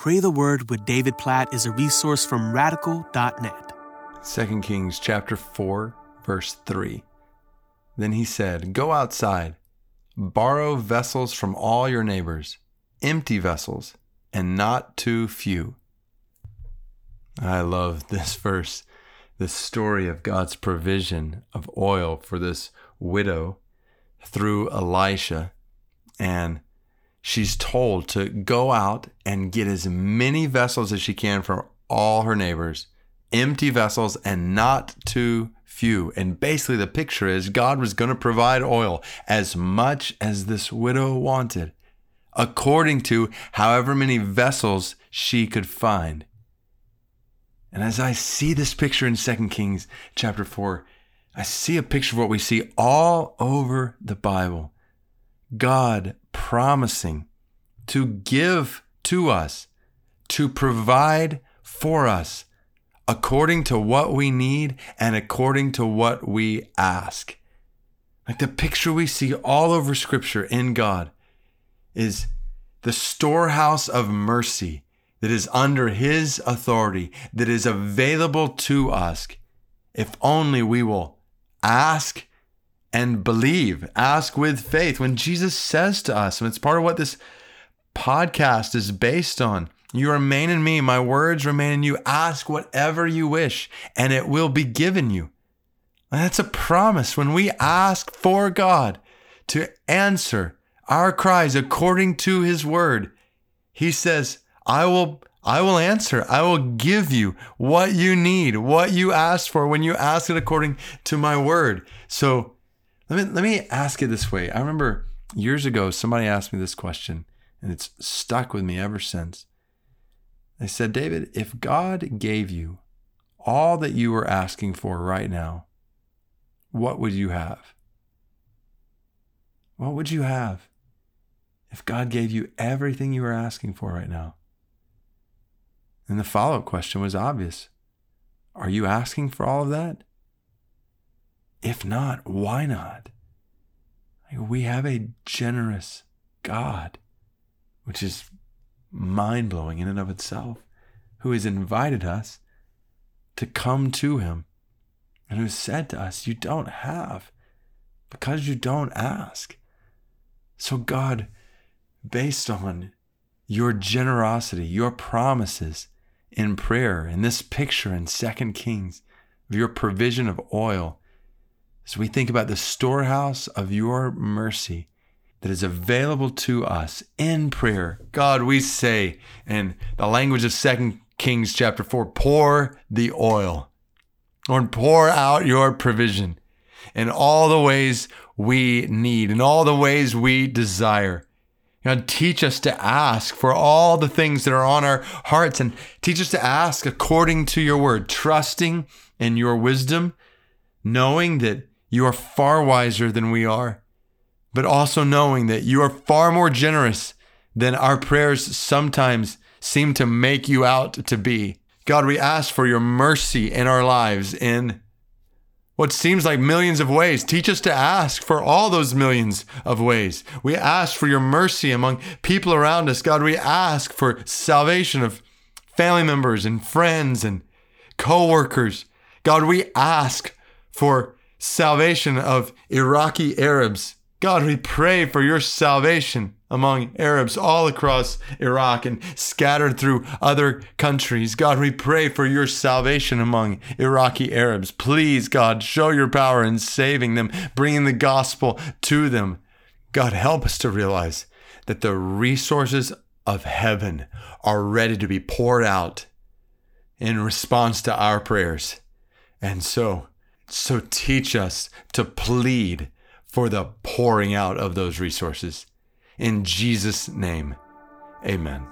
Pray the Word with David Platt is a resource from radical.net. 2 Kings chapter 4, verse 3. Then he said, Go outside, borrow vessels from all your neighbors, empty vessels, and not too few. I love this verse, this story of God's provision of oil for this widow through Elisha. And she's told to go out and get as many vessels as she can from all her neighbors, empty vessels and not too few. And basically, the picture is God was going to provide oil as much as this widow wanted, according to however many vessels she could find. And as I see this picture in 2 Kings chapter 4, I see a picture of what we see all over the Bible. God promising to give to us, to provide for us according to what we need and according to what we ask. Like the picture we see all over Scripture in God is the storehouse of mercy that is under His authority, that is available to us if only we will ask and believe, ask with faith. When Jesus says to us, and it's part of what this podcast is based on, you remain in me, my words remain in you. Ask whatever you wish, and it will be given you. That's a promise. When we ask for God to answer our cries according to his word, he says, I will I will answer. I will give you what you need, what you ask for when you ask it according to my word. So let me let me ask it this way. I remember years ago somebody asked me this question and it's stuck with me ever since. They said, "David, if God gave you all that you were asking for right now, what would you have?" What would you have if God gave you everything you were asking for right now? And the follow up question was obvious Are you asking for all of that? If not, why not? We have a generous God, which is mind blowing in and of itself, who has invited us to come to Him and who said to us, You don't have because you don't ask. So, God, based on your generosity, your promises, in prayer, in this picture in Second Kings, of your provision of oil, as we think about the storehouse of your mercy that is available to us in prayer. God, we say in the language of Second Kings chapter 4, pour the oil. Lord, pour out your provision in all the ways we need, in all the ways we desire. God, teach us to ask for all the things that are on our hearts and teach us to ask according to your word, trusting in your wisdom, knowing that you are far wiser than we are, but also knowing that you are far more generous than our prayers sometimes seem to make you out to be. God, we ask for your mercy in our lives in what seems like millions of ways. Teach us to ask for all those millions of ways. We ask for your mercy among people around us. God, we ask for salvation of family members and friends and co-workers. God, we ask for salvation of Iraqi Arabs. God, we pray for your salvation among Arabs all across Iraq and scattered through other countries. God, we pray for your salvation among Iraqi Arabs. Please, God, show your power in saving them, bringing the gospel to them. God, help us to realize that the resources of heaven are ready to be poured out in response to our prayers. And so, so teach us to plead for the pouring out of those resources. In Jesus' name, amen.